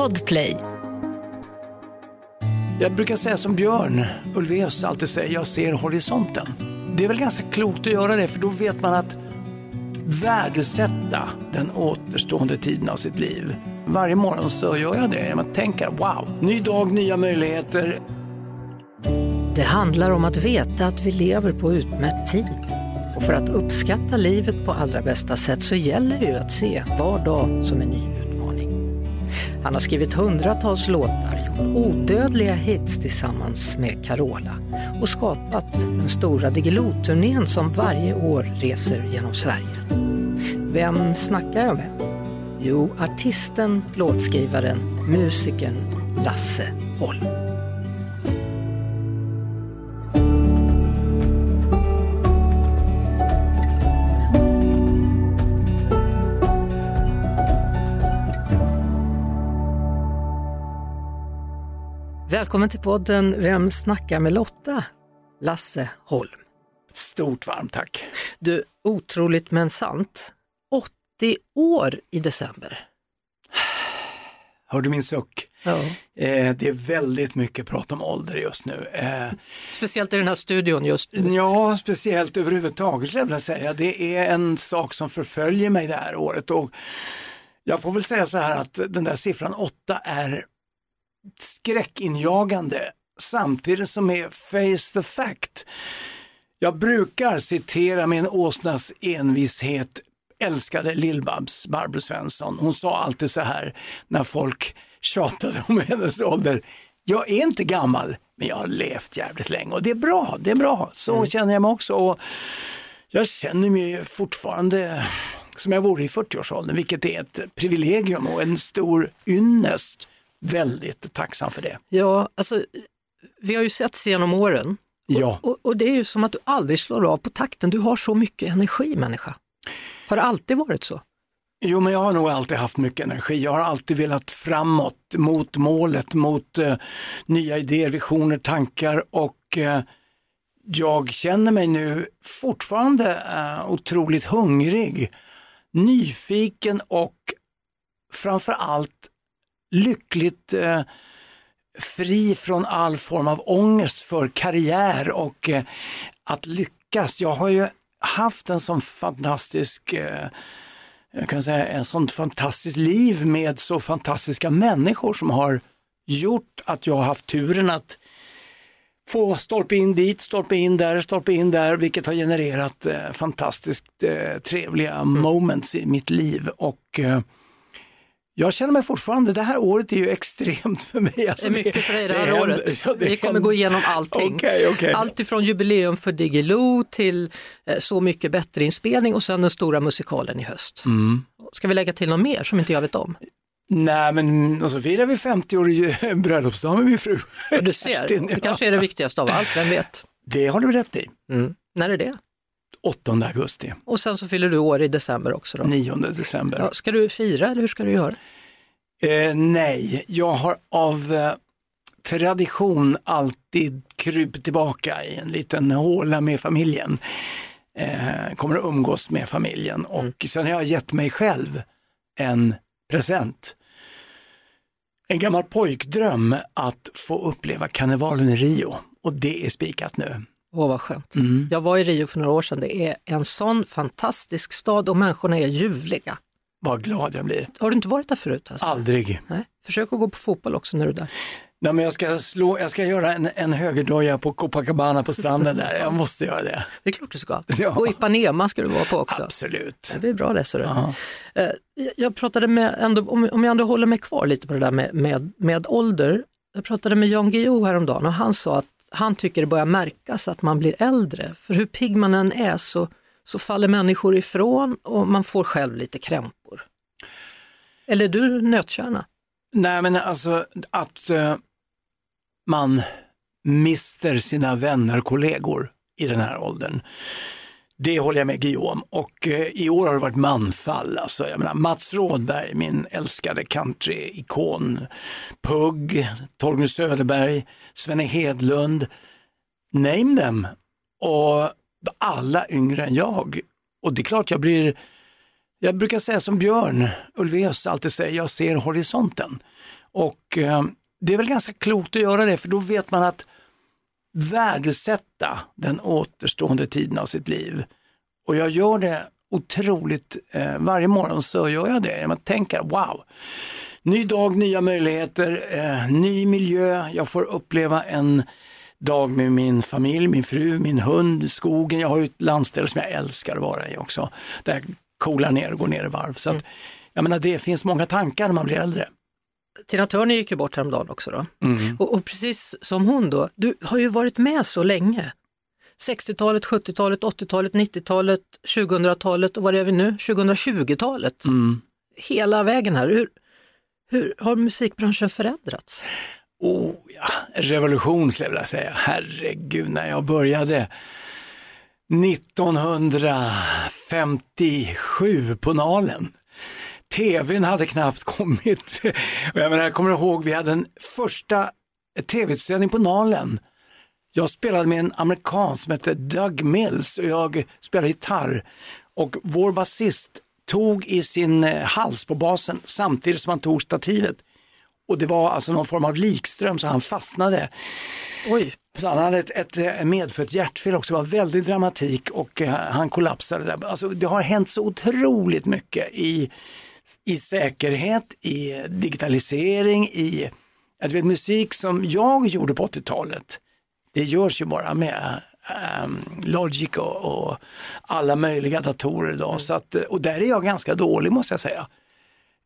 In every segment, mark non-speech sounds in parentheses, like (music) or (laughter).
Podplay. Jag brukar säga som Björn Ulvaeus alltid säger, jag ser horisonten. Det är väl ganska klokt att göra det, för då vet man att värdesätta den återstående tiden av sitt liv. Varje morgon så gör jag det. Man tänker, wow, ny dag, nya möjligheter. Det handlar om att veta att vi lever på utmätt tid. Och för att uppskatta livet på allra bästa sätt så gäller det ju att se var dag som en ny. Han har skrivit hundratals låtar, gjort odödliga hits tillsammans med Carola och skapat den stora Diggiloo-turnén som varje år reser genom Sverige. Vem snackar jag med? Jo, artisten, låtskrivaren, musikern Lasse Holm. Välkommen till podden Vem snackar med Lotta? Lasse Holm. Stort varmt tack. Du, otroligt men sant. 80 år i december. Hör du min suck? Ja. Eh, det är väldigt mycket prat om ålder just nu. Eh, Speciellt i den här studion just nu. ja, speciellt överhuvudtaget jag vilja säga. Det är en sak som förföljer mig det här året. Och jag får väl säga så här att den där siffran 8 är skräckinjagande samtidigt som är face the fact. Jag brukar citera min åsnas envishet älskade Lill-Babs, Barbro Svensson. Hon sa alltid så här när folk tjatade om (laughs) hennes ålder. Jag är inte gammal, men jag har levt jävligt länge och det är bra, det är bra. Så känner jag mig också. Och jag känner mig fortfarande som jag vore i 40-årsåldern, vilket är ett privilegium och en stor ynnest. Väldigt tacksam för det. Ja, alltså, vi har ju setts genom åren Ja. och, och det är ju som att du aldrig slår av på takten. Du har så mycket energi människa. Har det alltid varit så? Jo, men jag har nog alltid haft mycket energi. Jag har alltid velat framåt mot målet, mot eh, nya idéer, visioner, tankar och eh, jag känner mig nu fortfarande eh, otroligt hungrig, nyfiken och framför allt lyckligt eh, fri från all form av ångest för karriär och eh, att lyckas. Jag har ju haft en sån fantastisk eh, jag kan säga, en sånt fantastiskt liv med så fantastiska människor som har gjort att jag har haft turen att få stolpe in dit, stolpe in där, stolpe in där, vilket har genererat eh, fantastiskt eh, trevliga moments i mitt liv. Och eh, jag känner mig fortfarande, det här året är ju extremt för mig. Alltså, Det är mycket för dig det här året. ja, det vi kommer händer- gå igenom allting. Okej, okej. Allt ifrån jubileum för Diggiloo till eh, Så mycket bättre inspelning och sen den stora musikalen i höst. Mm. Ska vi lägga till något mer som inte jag vet om? Nej men och så firar vi 50-årig (laughs) bröllopsdag med min fru. Och du ser, Kerstin, det ja. kanske är det viktigaste av allt, vem vet? Det har du rätt i. Mm. När är det? 8 augusti, Och sen så fyller du år i december också då. 9 december. Ja, ska du fira eller hur ska du göra? Eh, nej, jag har av eh, tradition alltid krupit tillbaka i en liten håla med familjen. Eh, kommer att umgås med familjen och sen har jag gett mig själv en present. En gammal pojkdröm att få uppleva karnevalen i Rio och det är spikat nu. Åh vad skönt. Mm. Jag var i Rio för några år sedan, det är en sån fantastisk stad och människorna är ljuvliga. Vad glad jag blir. Har du inte varit där förut? Alltså? Aldrig. Nej. Försök att gå på fotboll också när du är där. Nej, men jag, ska slå, jag ska göra en, en högerdoja på Copacabana på stranden där. Jag måste göra det. Det är klart du ska. Ja. Och Ipanema ska du vara på också. Absolut. Det blir bra det. Så du. Ja. Eh, jag- pratade med, ändå, om om jag ändå håller mig kvar lite på det där med, med, med ålder. Jag pratade med Jan Guillou häromdagen och han sa att han tycker det börjar märkas att man blir äldre. För hur pigg man än är så, så faller människor ifrån och man får själv lite krämpor. Eller är du nötkärna? Nej men alltså att uh, man mister sina vänner, kollegor i den här åldern. Det håller jag med Guillaume och eh, i år har det varit manfall. Alltså, jag menar, Mats Rådberg, min älskade countryikon, Pugg, Torgny Söderberg, Svenne Hedlund, name them. Och alla yngre än jag. Och det är klart jag blir Jag brukar säga som Björn Ulvaeus alltid säger, jag ser horisonten. Och eh, det är väl ganska klokt att göra det, för då vet man att värdesätta den återstående tiden av sitt liv. Och jag gör det otroligt, eh, varje morgon så gör jag det. Jag tänker, wow, ny dag, nya möjligheter, eh, ny miljö, jag får uppleva en dag med min familj, min fru, min hund, skogen. Jag har ju ett landställe som jag älskar att vara i också. Där jag coolar ner och går ner i varv. Så att, mm. jag menar, det finns många tankar när man blir äldre. Tina Turner gick ju bort häromdagen också då. Mm. Och, och, precis som hon då, du har ju varit med så länge. 60-talet, 70-talet, 80-talet, 90-talet, 2000-talet och vad är vi nu? 2020-talet. Mm. Hela vägen här. Hur, hur har musikbranschen förändrats? Oh ja, revolution skulle jag vilja säga. Herregud, när jag började 1957 på Nalen. TVn hade knappt kommit. jag, menar, jag kommer ihåg, vi hade en första tv-utställning på Nalen. Jag spelade med en amerikan som hette Doug Mills och jag spelade gitarr. Och vår basist tog i sin eh, hals på basen samtidigt som han tog stativet. Och det var alltså någon form av likström så han fastnade. Oj. Så han hade ett, ett eh, medfött hjärtfel också, det var väldigt dramatik och uh, han kollapsade där. Alltså, det har hänt så otroligt mycket i, i säkerhet, i digitalisering, i att vet, musik som jag gjorde på 80-talet. Det görs ju bara med um, Logic och, och, alla möjliga datorer idag. Mm. Så att, eh, och där är jag ganska dålig måste jag säga.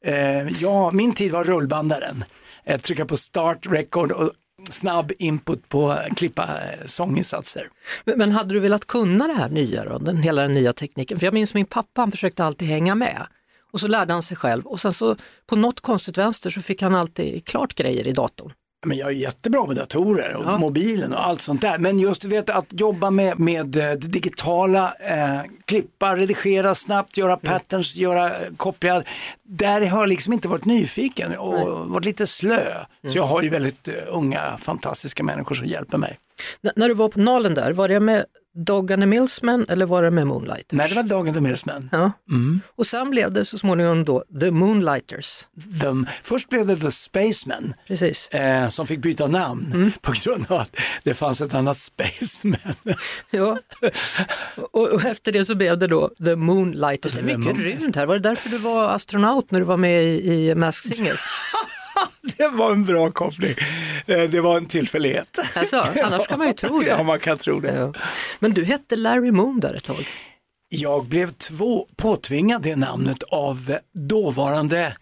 Ehm, uh, ja, min tid var rullbandaren. Uh, trycka på start record och snabb input på eh, klippa sånginsatser. Men, men, hade du velat kunna det här nya då, den, hela den nya tekniken? För jag minns min pappa, han försökte alltid hänga med. Och så lärde han sig själv och sen så på något konstigt vänster så fick han alltid klart grejer i datorn. Men jag är jättebra med datorer och ja. mobilen och allt sånt där. Men just du vet att jobba med, med eh, det digitala, eh, klippa, redigera snabbt, göra mm. patterns, göra eh, kopplingar. Där har jag liksom inte varit nyfiken och Nej. varit lite slö. Mm. Så jag har ju väldigt uh, unga fantastiska människor som hjälper mig. N när du var på Nalen där, var det med Dog and the Millsman eller var det med Moonlighters? Nej, det var Dog and the Millsman. Ja. Mm. Och sen blev det så småningom då The Moonlighters. The, först blev det The Spaceman Precis. Eh, som fick byta namn mm. på grund av att det fanns ett annat Spaceman. (laughs) ja, och, och, efter det så blev det då The Moonlighters. Det är mycket rymd här. Var det därför du var astronaut när du var med i, i Masked Singer? (laughs) (laughs) det var en bra koppling. Eh, det var en tillfällighet. Alltså, (laughs) annars kan man ju tro det. Ja, man kan tro det. Ja. Men du hette Larry Moon där ett tag. Jag blev två, påtvingad det namnet av dåvarande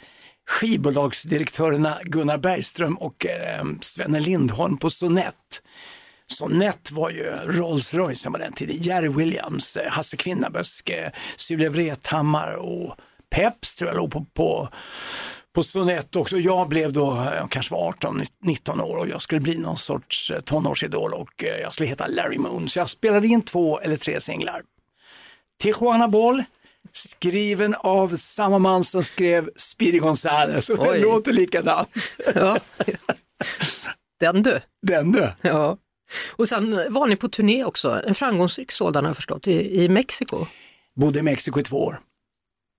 skivbolagsdirektörerna Gunnar Bergström och eh, Svenne Lindholm på Sonett. Sonett var ju Rolls Royce på den tiden, Jerry Williams, eh, Hasse Kvinnaböske, Sylvia Vrethammar och Peps tror jag låg på, på på Sonett också. Jag blev då, jag kanske var 18-19 år och jag skulle bli någon sorts eh, tonårsidol och eh, jag skulle heta Larry Moon. Så jag spelade in två eller tre singlar. Tijuana Boll, skriven av samma man som skrev Speedy Gonzales och den låter likadant. Ja. Den du. Den du. Ja. Och sen var ni på turné också, en framgångsrik sådan har jag förstått, i, i Mexiko. Bodde i Mexiko i två år.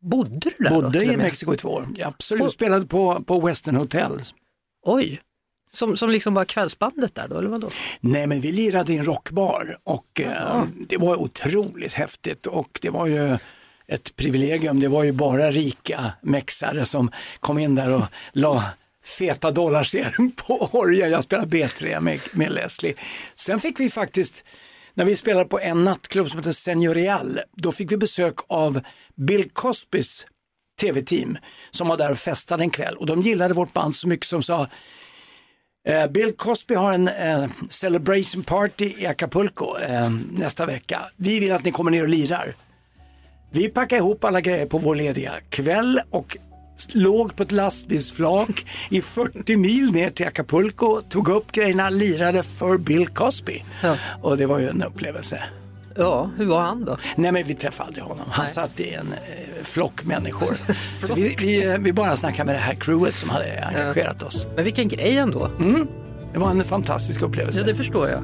Bodde du där Bodde då, i Mexiko i två år, ja, absolut. Och... Spelade på, på Western Hotel. Oj, som, som liksom var kvällsbandet där då, eller vadå? Nej, men vi lirade i en rockbar och eh, det var otroligt häftigt och det var ju ett privilegium. Det var ju bara rika mexare som kom in där och la feta dollarserum på orgen. Jag spelade B3 med, med Leslie. Sen fick vi faktiskt när vi spelade på en nattklubb som heter Senorial, då fick vi besök av Bill Cosbys tv-team som var där och festade en kväll och de gillade vårt band så mycket som sa eh, Bill Cosby har en eh, celebration party i Acapulco eh, nästa vecka. Vi vill att ni kommer ner och lirar. Vi packar ihop alla grejer på vår lediga kväll och låg på ett lastbilsflak i 40 mil ner till Acapulco, tog upp grejerna, lirade för Bill Cosby. Ja. Och det var ju en upplevelse. Ja, hur var han då? Nej men vi träffade aldrig honom. Han Nej. satt i en eh, flock människor. (laughs) Så vi, vi, eh, vi, bara snackade med det här crewet som hade engagerat ja. oss. Men vilken grej ändå. Mm. Det var en fantastisk upplevelse. Ja, det förstår jag.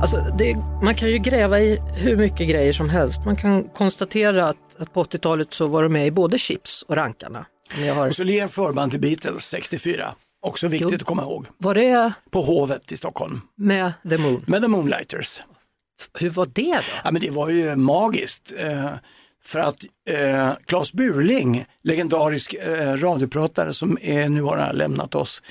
Alltså det, man kan ju gräva i hur mycket grejer som helst. Man kan konstatera att, att på 80-talet så var de med i både Chips och Rankarna. Har, Och så ler förband till Beatles 64. Också viktigt Jo. att komma ihåg. var det På Hovet i Stockholm. med The Moon? Med The Moonlighters. Hur var det då? Ja, men det var ju magiskt. Eh, för att eh, Claes Burling, legendarisk eh, radiopratare som är, nu har lämnat oss.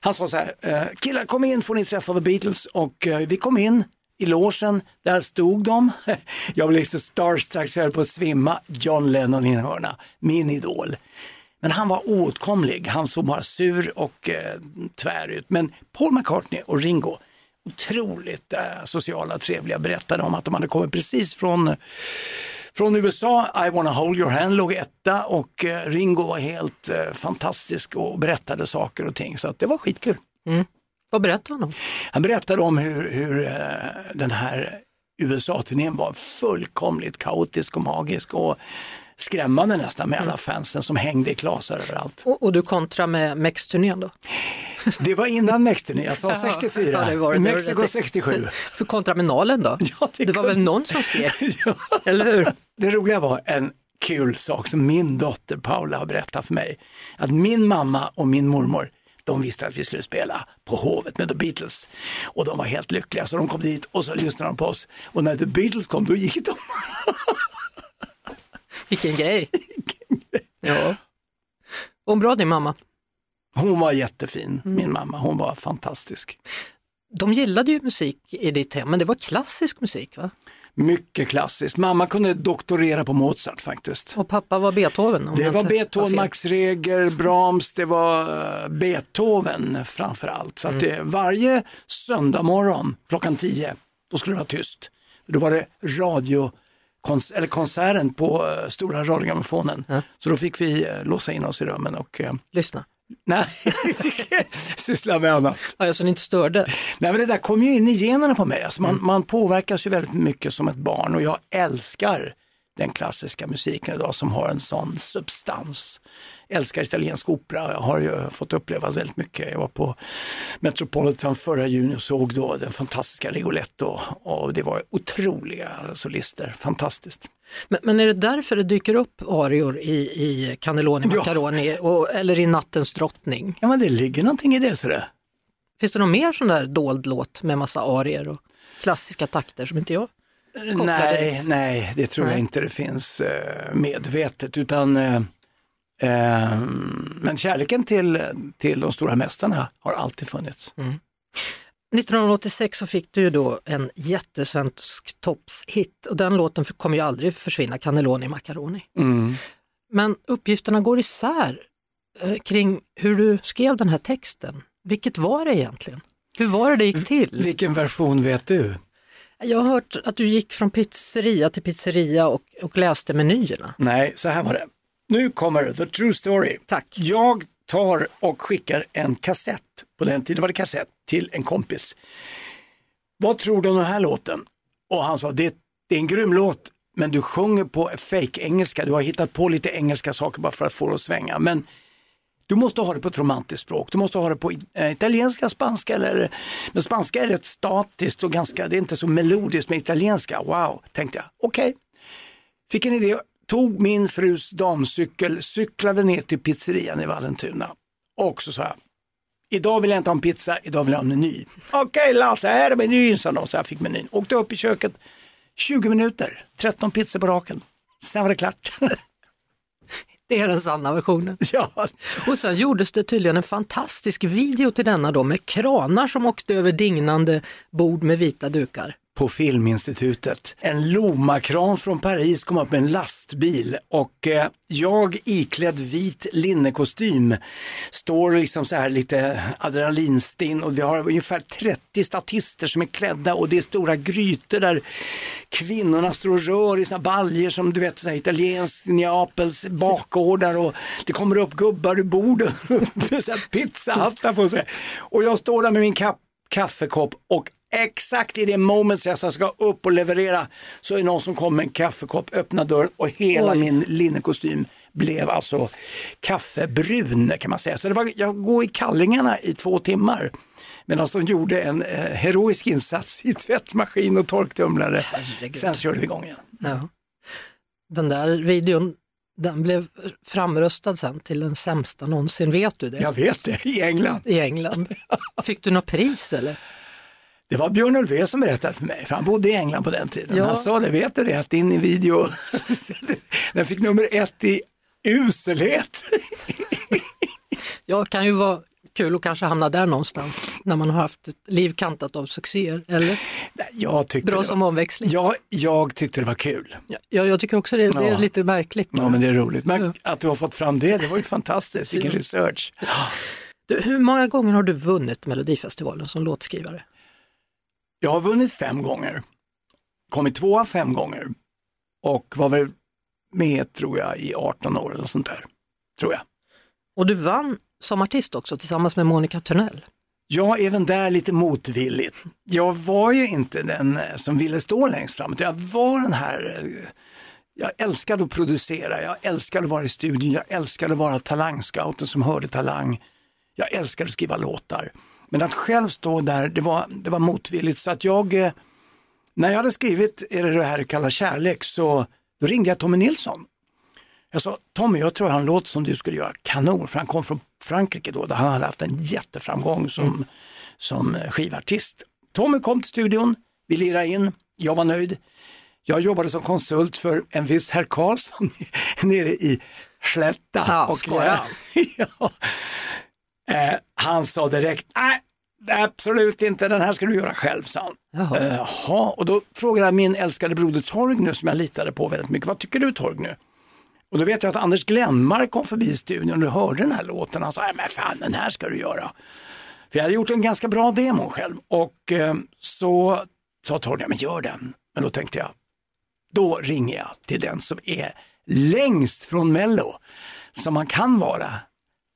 Han sa så här, eh, killar kom in får ni träffa The Beatles och eh, vi kom in i logen, där stod de. (laughs) Jag blev så starstruck så jag höll på att svimma. John Lennon i en hörna, min idol. Men han var oåtkomlig, han såg bara sur och eh, tvär ut. Men Paul McCartney och Ringo, otroligt eh, sociala, trevliga, berättade om att de hade kommit precis från, från USA. I wanna hold your hand låg etta och eh, Ringo var helt eh, fantastisk och berättade saker och ting. Så att det var skitkul. Vad berättade han om? Han berättade om hur, hur eh, den här USA-turnén var fullkomligt kaotisk och magisk och skrämmande nästan med alla fansen som hängde i klasar överallt. Och, och du kontra med Mex-turnén då? (laughs) Det var innan Mexturnén, jag sa 64, Ja, det var det. Mexiko rätt. 67. (laughs) För kontraminalen då? (laughs) Ja, det det var kunde- väl någon som skrek? Ja. Eller hur? Det roliga var en kul sak som min dotter Paula har berättat för mig. Att min mamma och min mormor, de visste att vi skulle spela på Hovet med The Beatles. Och de var helt lyckliga så de kom dit och så lyssnade de på oss. Och när The Beatles kom då gick de. Vilken grej. Ja. Och bra din mamma. Hon var jättefin, min mamma. Hon var fantastisk. De gillade ju musik i ditt hem, men det var klassisk musik va? Mycket klassiskt. Mamma kunde doktorera på Mozart faktiskt. Och pappa var Beethoven? Det var Beethoven, fel. Max Reger, Brahms, det var eh, Beethoven framför allt. Så Mm. att det, varje söndag morgon klockan 10, då skulle det vara tyst. Då var det radio, kons- eller konserten på eh, stora radiogrammofonen. Så då fick vi eh, låsa in oss i rummen och eh, Lyssna. nej, (laughs) vi fick (laughs) syssla med annat. Ja, så ni inte störde. Nej, men det där kom ju in i generna på mig. Alltså man, Mm. man påverkas ju väldigt mycket som ett barn och jag älskar den klassiska musiken idag som har en sån substans. Älskar italiensk opera, jag har ju fått uppleva väldigt mycket. Jag var på Metropolitan förra juni och såg då den fantastiska Rigoletto och det var otroliga solister, fantastiskt. Men, men är det därför det dyker upp arior i, i Cannelloni Ja. Macaroni och, eller i Nattens drottning? Ja men det ligger någonting i det. Så det. Finns det någon mer sån där dold låt med massa arior och klassiska takter som inte jag kopplar Nej, nej, det tror jag Nej. inte det finns eh, medvetet utan eh, eh, men kärleken till, till de stora mästarna har alltid funnits. 1986 så fick du ju då en jättesvensk toppshit och den låten kommer ju aldrig försvinna, Cannelloni Macaroni. Mm. Men uppgifterna går isär kring hur du skrev den här texten. Vilket var det egentligen? Hur var det det gick till? Vilken version vet du? Jag har hört att du gick från pizzeria till pizzeria och, och läste menyerna. Nej, så här var det. Nu kommer the true story. Tack. Jag tar och skickar en kassett, på den tiden var det kassett, till en kompis. Vad tror du om den här låten? Och han sa, det, det är en grym låt, men du sjunger på fake engelska du har hittat på lite engelska saker bara för att få det att svänga. Men du måste ha det på ett romantiskt språk, du måste ha det på eh, italienska, spanska eller, men spanska är rätt statiskt och ganska, det är inte så melodiskt med italienska, wow, tänkte jag, okej. Fick en idé, tog min frus damcykel, cyklade ner till pizzerian i Vallentuna och så sa jag, idag vill jag inte ha en pizza, idag vill jag ha en meny. Okej Lasse, här är menyn, sa de, så jag fick menyn. Åkte upp i köket, 20 minuter, 13 pizzor på raken. Sen var det klart. (laughs) Det är den sanna versionen. (laughs) ja, Och sen gjordes det tydligen en fantastisk video till denna då med kranar som åkte över dignande bord med vita dukar på Filminstitutet. En Lomakran från Paris kom upp med en lastbil och eh, jag iklädd vit linnekostym står liksom så här lite adrenalinstinn och vi har ungefär 30 statister som är klädda och det är stora grytor där kvinnorna står och rör i sina baljer som du vet så här, italiensk Neapels bakgårdar och det kommer upp gubbar ur borden med (laughs) pizzahattar på sig. Och jag står där med min kapp kaffekopp och exakt i det moment jag ska upp och leverera så är någon som kommer med en kaffekopp, öppnar dörren och hela Oj. min linnekostym blev alltså kaffebrun kan man säga. Så det var, jag går i kallingarna i två timmar medan de gjorde en eh, heroisk insats i tvättmaskin och torktumlare. Herregud. Sen körde vi igång igen. Ja. Den där videon den blev framröstad sen till den sämsta någonsin, vet du det? Jag vet det, i England. I England. (laughs) Fick du något pris eller? Det var Björn Ulvaeus som berättade för mig, för han bodde i England på den tiden. Ja. Han sa det, vet du det, att din video, (laughs) den fick nummer ett i uselhet. Jag kan ju vara kul att kanske hamna där någonstans när man har haft ett liv kantat av succéer, eller? Jag Bra var, som omväxling. Ja, jag tyckte det var kul. Ja, jag tycker också det, det är lite märkligt. Ja, men det är roligt. Men ja. att du har fått fram det, det var ju fantastiskt, vilken research. Du, hur många gånger har du vunnit Melodifestivalen som låtskrivare? Jag har vunnit fem gånger, kommit tvåa fem gånger och var väl med tror jag i 18 år eller sånt där. Tror jag. Och du vann som artist också tillsammans med Monica Törnell. Ja, även där lite motvilligt. Jag var ju inte den eh, som ville stå längst fram, jag var den här eh, jag älskade att producera, jag älskade att vara i studion, jag älskade att vara talangscouten som hörde talang. Jag älskade att skriva låtar. Men att själv stå där, det var, det var motvilligt. Så att jag, eh, när jag hade skrivit Är det det här kallar kärlek så ringde jag Tommy Nilsson. Jag sa, Tommy jag tror han låter som du skulle göra kanon, för han kom från Frankrike då, där han hade haft en jätteframgång som, mm. som skivartist. Tommy kom till studion, vi lirade in, jag var nöjd. Jag jobbade som konsult för en viss herr Karlsson (laughs) nere i Slätta. Ja, och, (laughs) ja, eh, han sa direkt, nej absolut inte, den här ska du göra själv, sa han. Jaha. Eh, jaha, och då frågade jag min älskade broder Torgny som jag litade på väldigt mycket, vad tycker du Torgny? Och då vet jag att Anders Glenmark kom förbi studion och hörde den här låten. Han sa, men fan den här ska du göra. För jag hade gjort en ganska bra demo själv och eh, så sa Torgny, men gör den. Men då tänkte jag, då ringer jag till den som är längst från Mello som man kan vara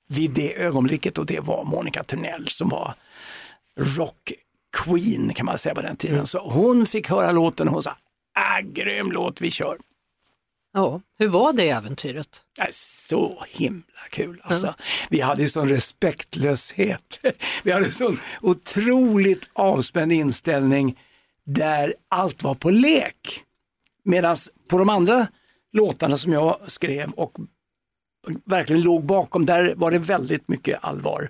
vid det ögonblicket och det var Monica Törnell som var rock queen kan man säga på den tiden. Mm. Så hon fick höra låten och hon sa, ah, grym låt, vi kör. Ja, hur var det äventyret? Så himla kul alltså. Mm. Vi hade sån respektlöshet. (laughs) Vi hade sån otroligt avspänd inställning där allt var på lek. Medan på de andra låtarna som jag skrev och verkligen låg bakom, där var det väldigt mycket allvar.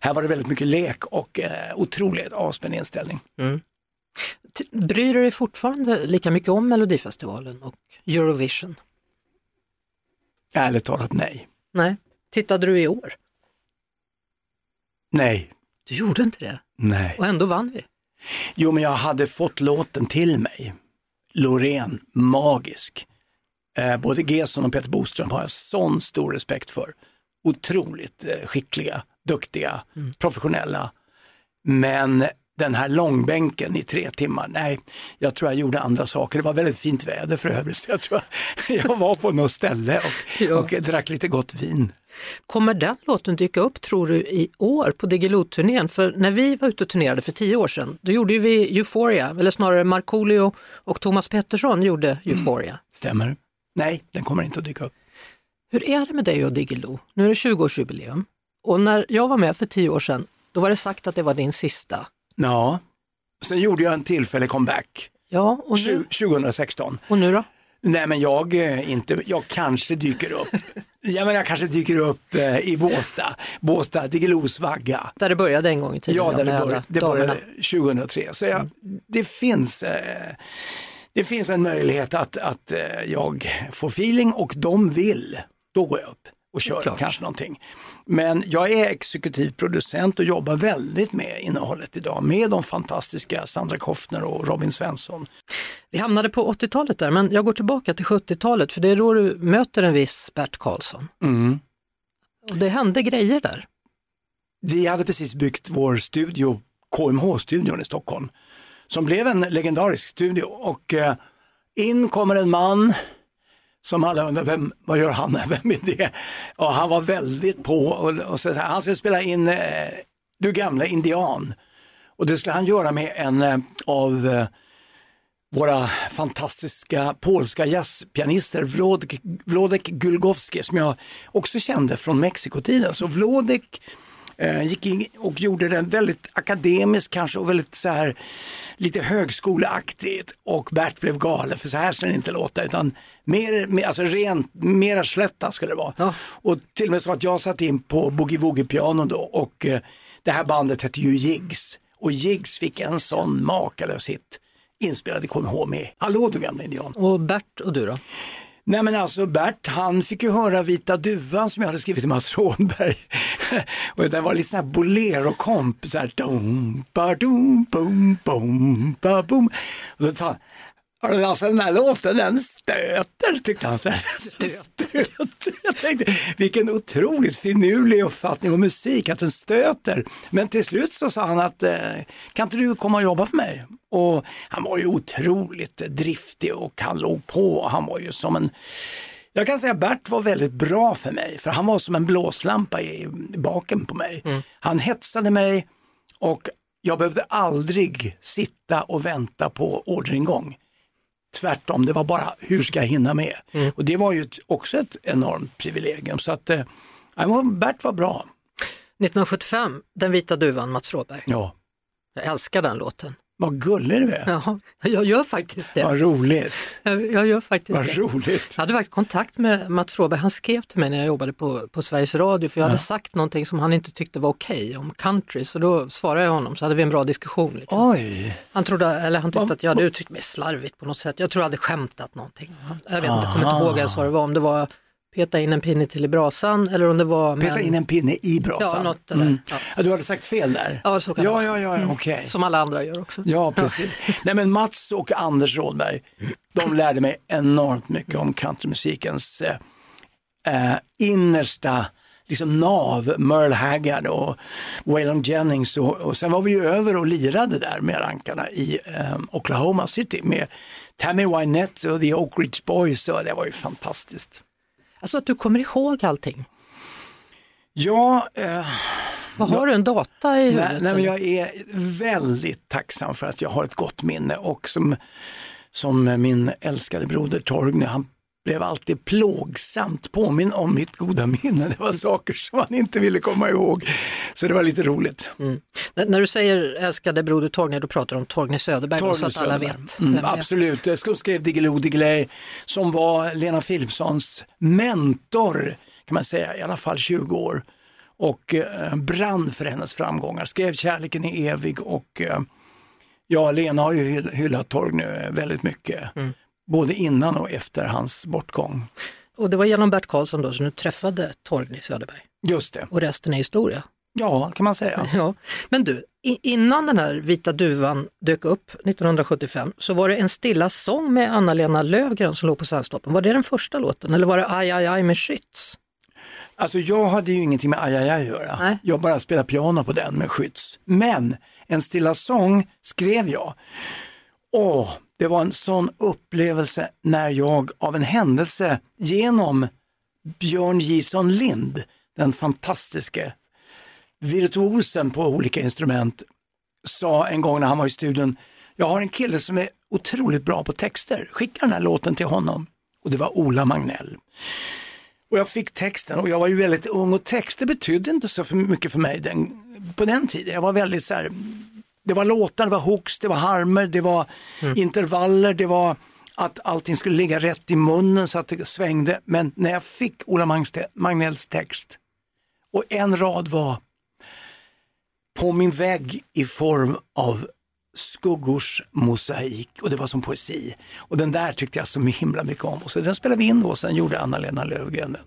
Här var det väldigt mycket lek och eh, otroligt avspänd inställning. Mm. Bryr du dig fortfarande lika mycket om Melodifestivalen och Eurovision? Ärligt talat nej. Nej. Tittade du i år? Nej. Du gjorde inte det? Nej. Och ändå vann vi? Jo, men jag hade fått låten till mig. Loreen, magisk. Eh, både Gesson och Peter Boström har jag sån stor respekt för. Otroligt eh, skickliga, duktiga, mm. professionella. Men den här långbänken i tre timmar, nej, jag tror jag gjorde andra saker. Det var väldigt fint väder för övrigt, så jag tror (laughs) jag var på något ställe och, (laughs) ja. och drack lite gott vin. Kommer den låten dyka upp tror du i år på Diggiloo-turnén? För när vi var ute och turnerade för tio år sedan, då gjorde vi Euphoria, eller snarare Markoolio och Thomas Pettersson gjorde Euphoria. Mm, stämmer. Nej, den kommer inte att dyka upp. Hur är det med dig och Diggiloo? Nu är det 20-årsjubileum och när jag var med för tio år sedan, då var det sagt att det var din sista. Ja, sen gjorde jag en tillfällig comeback. Ja, och nu? 2016. Och nu då? Nej men jag eh, inte, jag kanske dyker upp. (laughs) ja men jag kanske dyker upp eh, i Båstad, Båstad, Diggelos vagga. Där det började en gång i tiden. Ja, där det, började, det började 2003. Så jag, mm. det finns eh, det finns en möjlighet att, att eh, jag får feeling och de vill, då går jag upp. och köra kanske någonting. Men jag är exekutiv producent och jobbar väldigt med innehållet idag med de fantastiska Sandra Koffner och Robin Svensson. Vi hamnade på 80-talet där, men jag går tillbaka till 70-talet för det är då du möter en viss Bert Karlsson. Mm. Och det hände grejer där. Vi hade precis byggt vår studio, KMH-studion i Stockholm, som blev en legendarisk studio och eh, in kommer en man som alla undrar, vem, vad gör han, (laughs) vem är det? Och han var väldigt på och, och så, han skulle spela in eh, Du gamla indian. Och det skulle han göra med en eh, av eh, våra fantastiska polska jazzpianister, Wlodek, Gulgowski, som jag också kände från Mexikotiden. Så Vlodek gick in och gjorde den väldigt akademisk kanske och väldigt så här lite högskoleaktigt och Bert blev galen för så här ska det inte låta utan mer, mer alltså rent, mera slätta ska det vara. Ja. Och till och med så att jag satt in på boogie woogie piano då och eh, det här bandet hette ju Jigs och Jigs fick en sån makalös hit inspelad i KMH med Hallå du gamla indian. Och Bert och du då? Nej men alltså Bert, han fick ju höra Vita Duvan som jag hade skrivit till Mats Rådberg. (laughs) och den var lite sån här bolero-komp, så här dum, ba, dum, bum, bum, ba, bum. Och då sa han, alltså den här låten, den stöter, tyckte han. Så. Stöter. Jag tänkte, vilken otroligt finurlig uppfattning om musik, att den stöter. Men till slut så sa han att, eh, kan inte du komma och jobba för mig? Och han var ju otroligt driftig och han låg på. Han var ju som en jag kan säga att Bert var väldigt bra för mig, för han var som en blåslampa i baken på mig. Han hetsade mig och jag behövde aldrig sitta och vänta på orderingång. Tvärtom, det var bara hur ska jag hinna med? Och det var ju också ett enormt privilegium. Så att eh, Bert var bra. 1975, Den vita duvan, Mats Råberg. Ja, Jag älskar den låten. Vad gullig du är. Ja, jag gör faktiskt det. Vad roligt. Jag, jag gör faktiskt Vad det. roligt. Jag hade faktiskt kontakt med Mats Råberg, han skrev till mig när jag jobbade på, på Sveriges Radio för jag hade sagt någonting som han inte tyckte var okej om country så då svarade jag honom så hade vi en bra diskussion. Liksom. Oj, Han, trodde, eller han tyckte Va- att jag hade uttryckt mig slarvigt på något sätt. Jag tror jag hade skämtat någonting. Jag vet jag kommer inte ihåg ens vad det var, om det var peta in en pinne till i brasan eller om det var... peta in en pinne i brasan. Ja, något där. Mm. Ja. Du hade sagt fel där. Ja, så kan det ja, vara. ja, ja, okej. Som alla andra gör också. Ja, precis. Nej, men Mats och Anders Rådberg, de lärde mig enormt mycket om countrymusikens eh, eh, innersta liksom nav, Merle Haggard och Waylon Jennings och, och sen var vi ju över och lirade där med rankarna i eh, Oklahoma City med Tammy Wynette och The Oak Ridge Boys och det var ju fantastiskt. Alltså att du kommer ihåg allting. Ja, eh, Vad har du en data i huvudet? Nej, nej, men jag är väldigt tacksam för att jag har ett gott minne och som, som min älskade broder Torgny, han blev alltid plågsamt påminn om mitt goda minne. Det var saker som han inte ville komma ihåg. Så det var lite roligt. När, när du säger älskade broder Torgny, då pratar du om Torgny Söderberg, Torgny så att alla Söderberg. vet. Mm, absolut, jag skrev Diggiloo Diggiley som var Lena Philipssons mentor kan man säga, i alla fall 20 år. Och eh, brann för hennes framgångar, skrev Kärleken är evig och eh, ja, Lena har ju hyll- hyllat Torgny väldigt mycket. Både innan och efter hans bortgång. Och det var genom Bert Karlsson då som du träffade Torgny Söderberg Just det, och resten är historia. ja kan man säga. (laughs) Ja. Men du, innan den här Vita Duvan dök upp 1975 så var det en stilla sång med Anna-Lena Lövgren som låg på Svensktoppen. Var det den första låten eller var det Aj aj aj med Schütz? Alltså jag hade ju ingenting med Aj, aj, aj att göra. Nej. Jag bara spelade piano på den med Schütz. Men en stilla sång skrev jag. Åh, det var en sån upplevelse när jag av en händelse genom Björn Jison Lind, den fantastiske virtuosen på olika instrument, sa en gång när han var i studion, jag har en kille som är otroligt bra på texter, skicka den här låten till honom. Och det var Ola Magnell. Och jag fick texten och jag var ju väldigt ung och texter betydde inte så mycket för mig den, på den tiden. Jag var väldigt så här, det var låtar, det var hooks, det var harmer, det var intervaller, det var att allting skulle ligga rätt i munnen så att det svängde. Men när jag fick Ola Magnells text och en rad var på min vägg i form av skuggors mosaik och det var som poesi. Och den där tyckte jag så himla mycket om. Och så den spelade vi in då och sen gjorde Anna-Lena Löfgren den.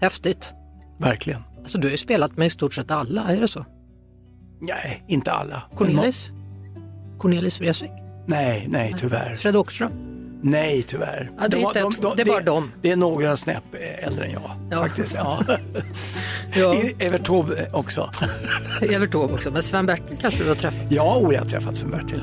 Häftigt. Verkligen. Alltså du har ju spelat med i stort sett alla, är det så? Nej, inte alla. Cornelis? Cornelis Vreeswijk? Nej, nej tyvärr. Fred Åkerström? Nej, tyvärr. Ja, det är De- de- de- det bara dem. Det är några snäpp äldre än jag Ja. faktiskt. Ja. Ja. (laughs) Evert Taube också. (laughs) Evert Taube också, men Sven-Bertil kanske du har träffat? Ja, och jag har träffat Sven-Bertil.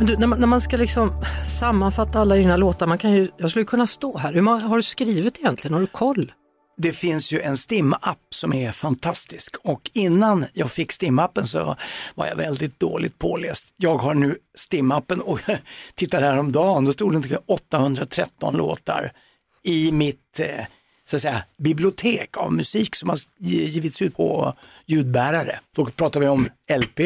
Men du, när, man, när man ska liksom sammanfatta alla dina låtar, man kan ju, jag skulle kunna stå här. Hur många har du skrivit egentligen? Har du koll? Det finns ju en STIM-app som är fantastisk och innan jag fick STIM-appen så var jag väldigt dåligt påläst. Jag har nu STIM-appen och (laughs) tittade häromdagen, då stod det 813 låtar i mitt eh, så att säga, bibliotek av musik som har givits ut på ljudbärare. Då pratar vi om LP,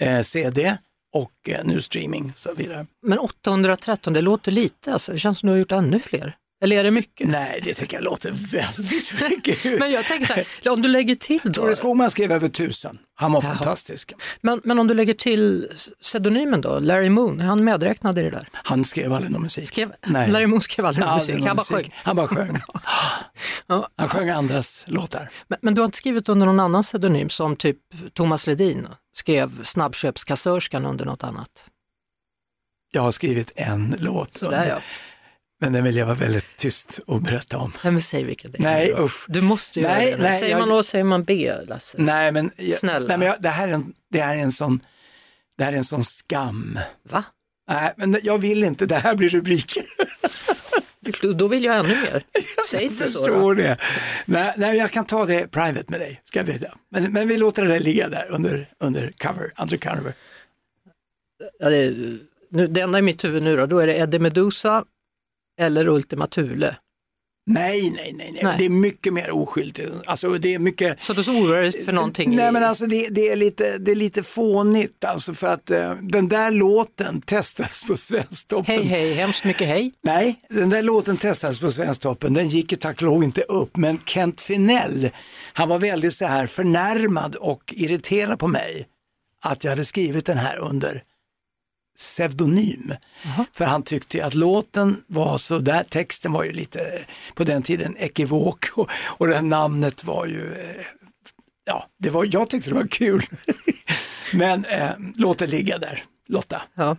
eh, CD och eh, nu streaming och så vidare. Men 813, det låter lite alltså. Det känns som du har gjort ännu fler. Eller är det mycket? Nej, det tycker jag låter väldigt (laughs) mycket. Men jag tänker så här, om du lägger till då. Tore Skogman skrev över tusen. Han var fantastisk. Men, men om du lägger till pseudonymen då, Larry Moon, är han medräknad i det där? Han skrev aldrig någon musik. Skrev, Nej. Larry Moon skrev aldrig någon musik, han bara musik. sjöng. Han bara sjöng. (laughs) Ja. Han sjöng andras låtar. Men, men du har inte skrivit under någon annan pseudonym som typ Thomas Ledin skrev Snabbköpskassörskan under något annat? Jag har skrivit en låt, Sådär ja. Men den vill jag vara väldigt tyst och berätta om. Nej men säg vilken det är. Nej, då. usch. Du måste göra Nej, nej, säger jag- man A säger man B, Lasse. Nej, men, jag, Snälla. Nej, men jag, det, här är en, det här är en sån det här är en sån skam. Va? Nej, men jag vill inte, det här blir rubriker. (laughs) Då vill jag ännu mer. (laughs) Säg inte så då. Förstår det. Nej, nej, jag kan ta det private med dig, ska jag veta. Men, men vi låter det där ligga där under, under cover, undercover. Ja, det, nu, det enda i mitt huvud nu då, då är det Eddie Meduza eller Ultima Thule. Nej, nej, nej, nej, Nej. det är mycket mer oskyldigt. Alltså det är mycket... Så du oroar dig för någonting? Nej i- men alltså det, det, är lite, det är lite fånigt alltså för att eh, den där låten testades på Svensktoppen. Hej hej, hemskt mycket hej. Nej, den där låten testades på Svensktoppen, den gick ju tack och lov inte upp, men Kent Finell, han var väldigt så här förnärmad och irriterad på mig att jag hade skrivit den här under pseudonym. För han tyckte att låten var så där, texten var ju lite på den tiden ekivok och, och det här namnet var ju, eh, ja, det var, jag tyckte det var kul. (laughs) men eh, låt det ligga där, Lotta, Ja,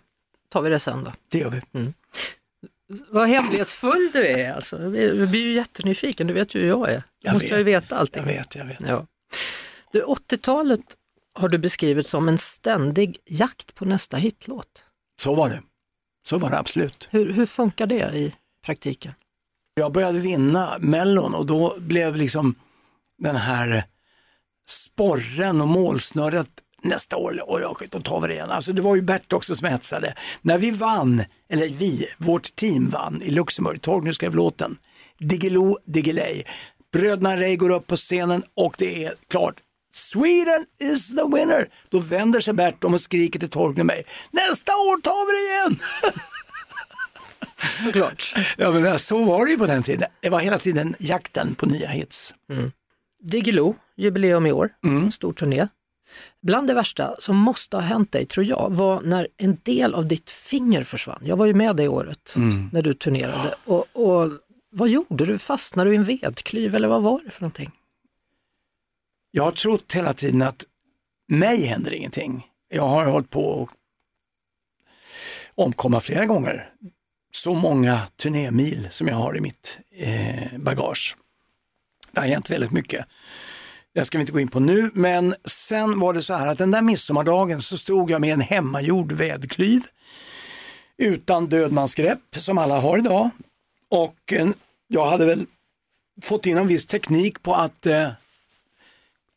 tar vi det sen då. det gör vi. Vad hemlighetsfull du är alltså. Jag blir ju jättenyfiken, du vet ju hur jag är. Då Jag måste jag ju vet. veta allting. Jag vet, jag vet. Ja. Du, 80-talet har du beskrivit som en ständig jakt på nästa hitlåt. Så var det. Så var det absolut. Hur, hur funkar det i praktiken? Jag började vinna Mellon och då blev liksom den här sporren och målsnöret nästa år, oj, oj, då tar vi det igen. Alltså det var ju Bert också som hetsade. När vi vann, eller vi, vårt team vann i Luxemburg, Torgny skrev låten, Diggiloo Diggiley. Bröderna Ray går upp på scenen och det är klart, Sweden is the winner. Då vänder sig Bert om och skriker till Torgny mig, nästa år tar vi det igen. (laughs) Såklart. Ja men så var det ju på den tiden. Det var hela tiden jakten på nya hits. Diggiloo, jubileum i år, stor turné. Bland det värsta som måste ha hänt dig, tror jag, var när en del av ditt finger försvann. Jag var ju med det året när du turnerade. Och, och vad gjorde du? Fastnade du i en vedklyv eller vad var det för någonting? Jag har trott hela tiden att mig händer ingenting. Jag har hållit på att omkomma flera gånger. Så många turnémil som jag har i mitt eh, bagage. Det har hänt väldigt mycket. Det ska vi inte gå in på nu, men sen var det så här att den där midsommardagen så stod jag med en hemmagjord vädklyv utan dödmansgrepp som alla har idag. Och eh, jag hade väl fått in en viss teknik på att eh,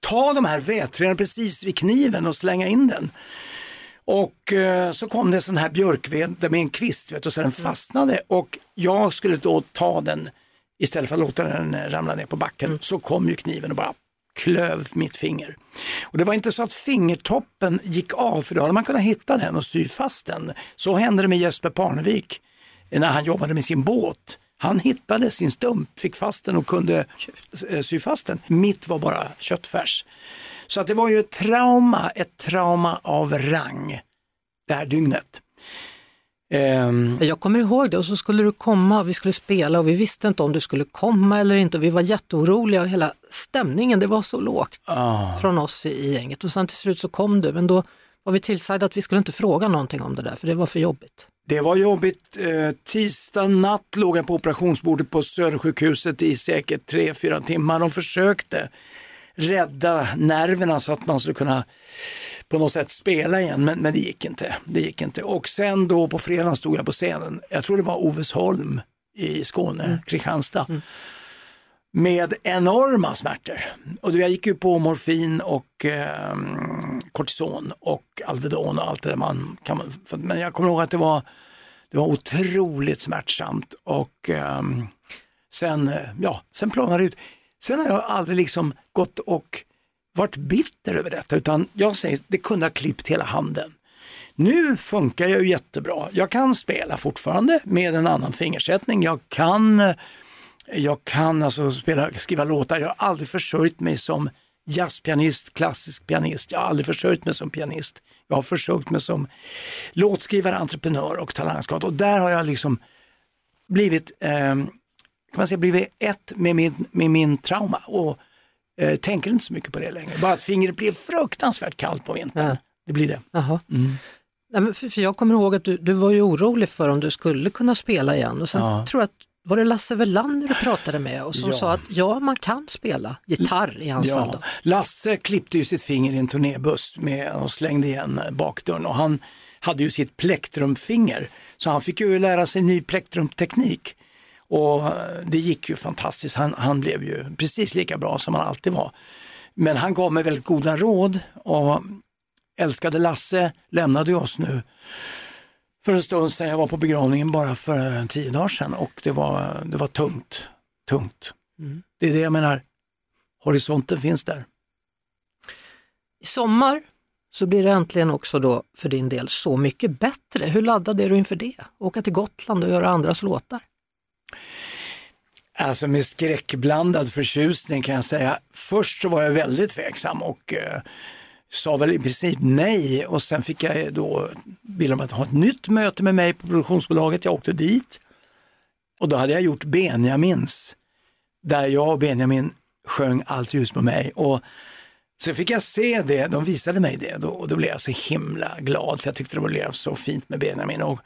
ta de här vedträden precis vid kniven och slänga in den. Och eh, så kom det sån här björkved med en kvist vet, och så den fastnade och jag skulle då ta den istället för att låta den eh, ramla ner på backen. Så kom ju kniven och bara klöv mitt finger. Och det var inte så att fingertoppen gick av för då hade man kunnat hitta den och sy fast den. Så hände det med Jesper Parnevik när han jobbade med sin båt. Han hittade sin stump, fick fast den och kunde eh, sy fast den. Mitt var bara köttfärs. Så att det var ju ett trauma, ett trauma av rang det här dygnet. Ehm, Jag kommer ihåg det och så skulle du komma och vi skulle spela och vi visste inte om du skulle komma eller inte vi var jätteoroliga och hela stämningen, det var så lågt från oss i, i gänget och sen till slut så kom du men då var vi tillsagda att vi skulle inte fråga någonting om det där för det var för jobbigt. Det var jobbigt. Eh, tisdag natt låg jag på operationsbordet på Södersjukhuset i säkert 3-4 timmar. De försökte rädda nerverna så att man skulle kunna på något sätt spela igen, men, men det gick inte. Det gick inte. Och sen då på fredagen stod jag på scenen, jag tror det var Ovesholm i Skåne, Kristianstad, med enorma smärtor. Och jag gick ju på morfin och eh, kortison och Alvedon och allt det där man kan. för- Men jag kommer ihåg att det var, det var otroligt smärtsamt och ehm, eh, sen, ja, sen planade det ut. Sen har jag aldrig liksom gått och varit bitter över detta utan jag säger det kunde ha klippt hela handen. Nu funkar jag ju jättebra. Jag kan spela fortfarande med en annan fingersättning. Jag kan, eh, jag kan alltså spela, skriva låtar. Jag har aldrig försörjt mig som jazzpianist, klassisk pianist. Jag har aldrig försörjt mig som pianist. Jag har försörjt mig som låtskrivare, entreprenör och talangscout. Och där har jag liksom blivit, eh, kan man säga, blivit ett med min, med min trauma. Och eh, tänker inte så mycket på det längre. Bara att fingret blir fruktansvärt kallt på vintern. Ja. Det blir det. Jaha. Nej, men för, för jag kommer ihåg att du, du var ju orolig för om du skulle kunna spela igen och sen Ja. tror jag att var det Lasse Welander du pratade med och som Ja. sa att ja, man kan spela gitarr i hans fall. Då. Lasse klippte ju sitt finger i en turnébuss med, och slängde igen bakdörren och han hade ju sitt plektrumfinger så han fick ju lära sig ny plektrumteknik. Och det gick ju fantastiskt, han, han blev ju precis lika bra som han alltid var. Men han gav mig väldigt goda råd och älskade Lasse lämnade oss nu för en stund sedan. Jag var på begravningen bara för eh, tio dagar sedan och det var, det var tungt. tungt. Det är det jag menar, horisonten finns där. I sommar så blir det äntligen också då för din del Så mycket bättre. Hur laddad är du inför det? Åka till Gotland och göra andras låtar? Alltså med skräckblandad förtjusning kan jag säga. Först så var jag väldigt tveksam och eh, sa väl i princip nej och sen fick jag då, ville de att ha ett nytt möte med mig på produktionsbolaget. Jag åkte dit och då hade jag gjort Benjamins där jag och Benjamin sjöng Allt ljus på mig. Och så fick jag se det, de visade mig det då, och då blev jag så himla glad för jag tyckte det blev så fint med Benjamin. Och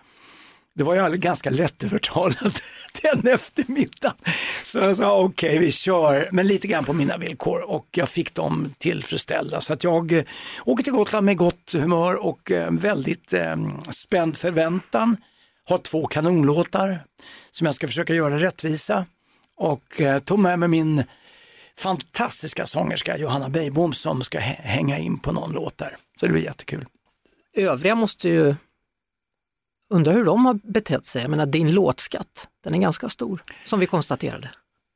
det var jag ganska lättövertalad (laughs) den eftermiddagen. Så jag sa okej vi kör, men lite grann på mina villkor och jag fick dem tillfredsställda. Så att jag eh, åker till Gotland med gott humör och eh, väldigt eh, spänd förväntan. Har två kanonlåtar som jag ska försöka göra rättvisa och eh, tog med mig min fantastiska sångerska Johanna Beijbom som ska hänga in på någon låt där. Så det blir jättekul. Övriga måste ju undra hur de har betett sig. Jag menar din låtskatt, den är ganska stor som vi konstaterade.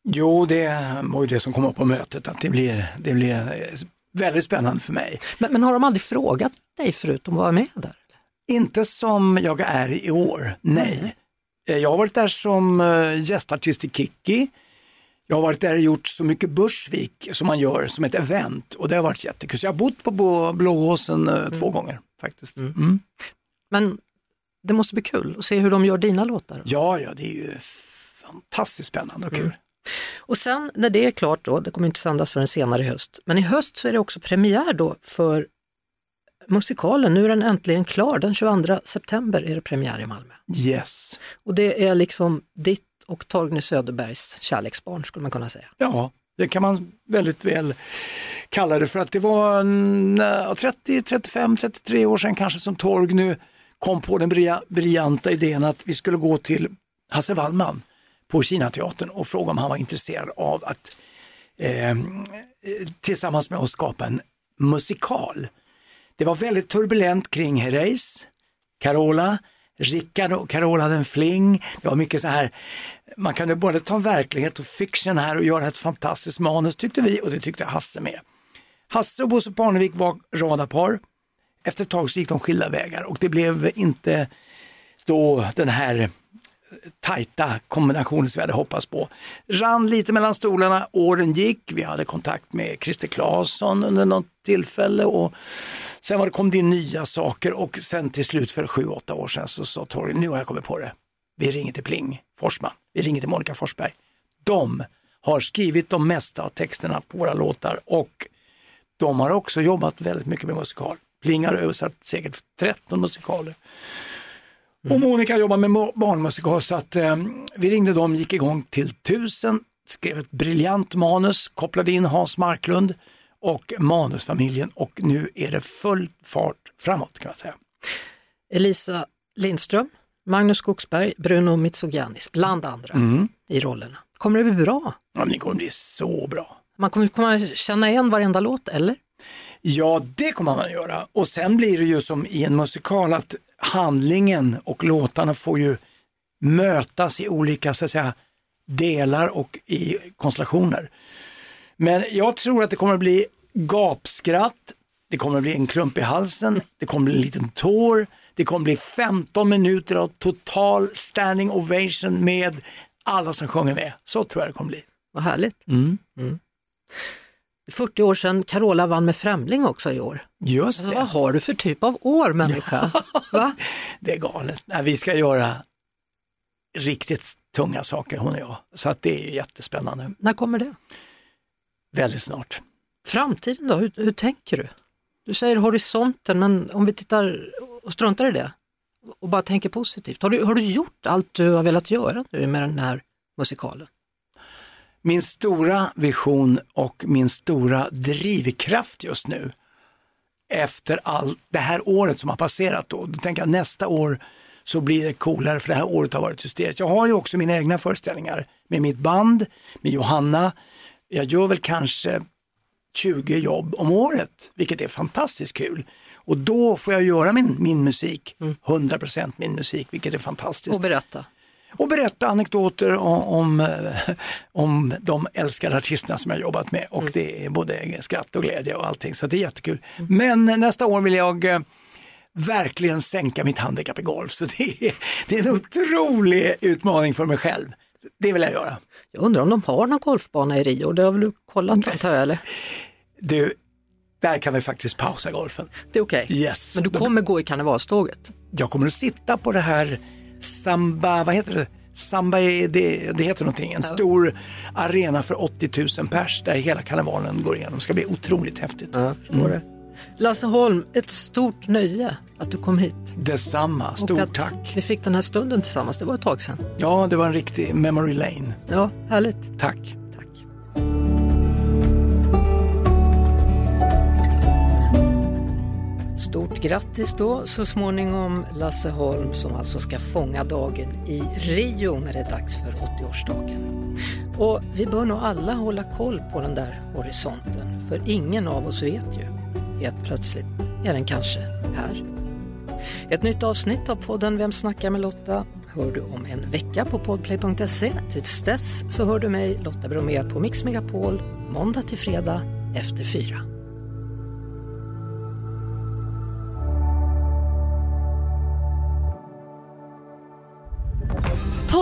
Jo, det var ju det som kom upp på mötet, att det blir, det blir eh, väldigt spännande för mig. Men, men har de aldrig frågat dig förut om att vara med där? Inte som jag är i år, nej. Eh, Jag har varit där som eh, gästartist i Kikki. Jag har varit där och gjort så mycket Bursvik som man gör som ett event och det har varit jättekul. Så jag har bott på Blå- Blååsen eh, två gånger faktiskt. Mm. Men det måste bli kul att se hur de gör dina låtar. Ja, ja, det är ju fantastiskt spännande och kul. Och sen när det är klart då, det kommer inte sändas förrän senare i höst, men i höst så är det också premiär då för musikalen. Nu är den äntligen klar, den 22 september är det premiär i Malmö. Yes. Och det är liksom ditt och Torgny Söderbergs kärleksbarn skulle man kunna säga. Ja, det kan man väldigt väl kalla det för att det var en, eh, 30, 35, 33 år sedan kanske som Torgny kom på den briljanta idén att vi skulle gå till Hasse Wallman på Kinateatern och fråga om han var intresserad av att eh, tillsammans med oss skapa en musikal. Det var väldigt turbulent kring Herreys, Carola, Rickard och Carola hade en fling. Det var mycket så här, man kunde både ta verklighet och fiction här och göra ett fantastiskt manus tyckte vi och det tyckte Hasse med. Hasse och Bosse Parnevik var radarpar. Efter ett tag så gick de skilda vägar och det blev inte då den här tajta kombinationen som vi hade hoppats på. Rann lite mellan stolarna, åren gick, vi hade kontakt med Christer Claesson under något tillfälle och sen var det, kom det in nya saker och sen till slut för sju, åtta år sedan så sa Torgny, nu har jag kommit på det. Vi ringer till Pling Forsman, vi ringer till Monica Forsberg. De har skrivit de mesta av texterna på våra låtar och de har också jobbat väldigt mycket med musikal. Pling har översatt säkert 13 musikaler. Och Monica jobbar med barnmusikal så att eh, vi ringde dem, gick igång till tusen, skrev ett briljant manus, kopplade in Hans Marklund och manusfamiljen och nu är det full fart framåt kan man säga. Elisa Lindström, Magnus Skogsberg, Bruno Mitsogiannis, bland andra Mm. i rollerna. Kommer det bli bra? Ja, men det kommer bli så bra. Man kommer, kommer känna igen varenda låt, eller? Ja, det kommer man att göra. Och sen blir det ju som i en musikal att handlingen och låtarna får ju mötas i olika så att säga, delar och i konstellationer. Men jag tror att det kommer att bli gapskratt, det kommer att bli en klump i halsen, det kommer att bli en liten tår, det kommer att bli 15 minuter av total standing ovation med alla som sjunger med. Så tror jag det kommer att bli. Vad härligt. Mm. 40 år sedan Carola vann med Främling också i år. Just Alltså, vad har du för typ av år människa? Va? (laughs) Det är galet. Nej, vi ska göra riktigt tunga saker hon och jag. Så att det är jättespännande. När kommer det? Väldigt snart. Framtiden då, hur, hur tänker du? Du säger horisonten, men om vi tittar och struntar i det och bara tänker positivt. Har du, har du gjort allt du har velat göra nu med den här musikalen? Min stora vision och min stora drivkraft just nu efter all, det här året som har passerat då, då tänker jag nästa år så blir det coolare för det här året har varit hysteriskt. Jag har ju också mina egna föreställningar med mitt band, med Johanna. Jag gör väl kanske 20 jobb om året, vilket är fantastiskt kul. Och då får jag göra min, min musik, 100% min musik, vilket är fantastiskt Och berätta. Och berätta anekdoter om, om, eh, om de älskade artisterna som jag jobbat med och det är både skratt och glädje och allting så det är jättekul. Men nästa år vill jag eh, verkligen sänka mitt handikapp i golf så det är, det är en otrolig utmaning för mig själv. Det vill jag göra. Jag undrar om de har någon golfbana i Rio, det har väl du kollat antar jag eller? Du, där kan vi faktiskt pausa golfen. Det är okej. Yes. Men du kommer gå i karnevalståget? Jag kommer att sitta på det här Samba, vad heter det? Samba, det, det heter någonting, en stor arena för 80 000 pers där hela karnevalen går igenom. Det ska bli otroligt häftigt. Ja, förstår det. Lasse Holm, ett stort nöje att du kom hit. Detsamma, Och stort att tack. vi fick den här stunden tillsammans, det var ett tag sedan. Ja, det var en riktig memory lane. Ja, härligt. Tack. Tack. Stort grattis då så småningom Lasse Holm som alltså ska fånga dagen i Rio när det är dags för 80-årsdagen. Och vi bör nog alla hålla koll på den där horisonten för ingen av oss vet ju. Helt plötsligt är den kanske här. Ett nytt avsnitt av podden Vem snackar med Lotta hör du om en vecka på podplay.se. Tills dess så hör du mig Lotta Bromé på Mix Megapol måndag till fredag efter fyra.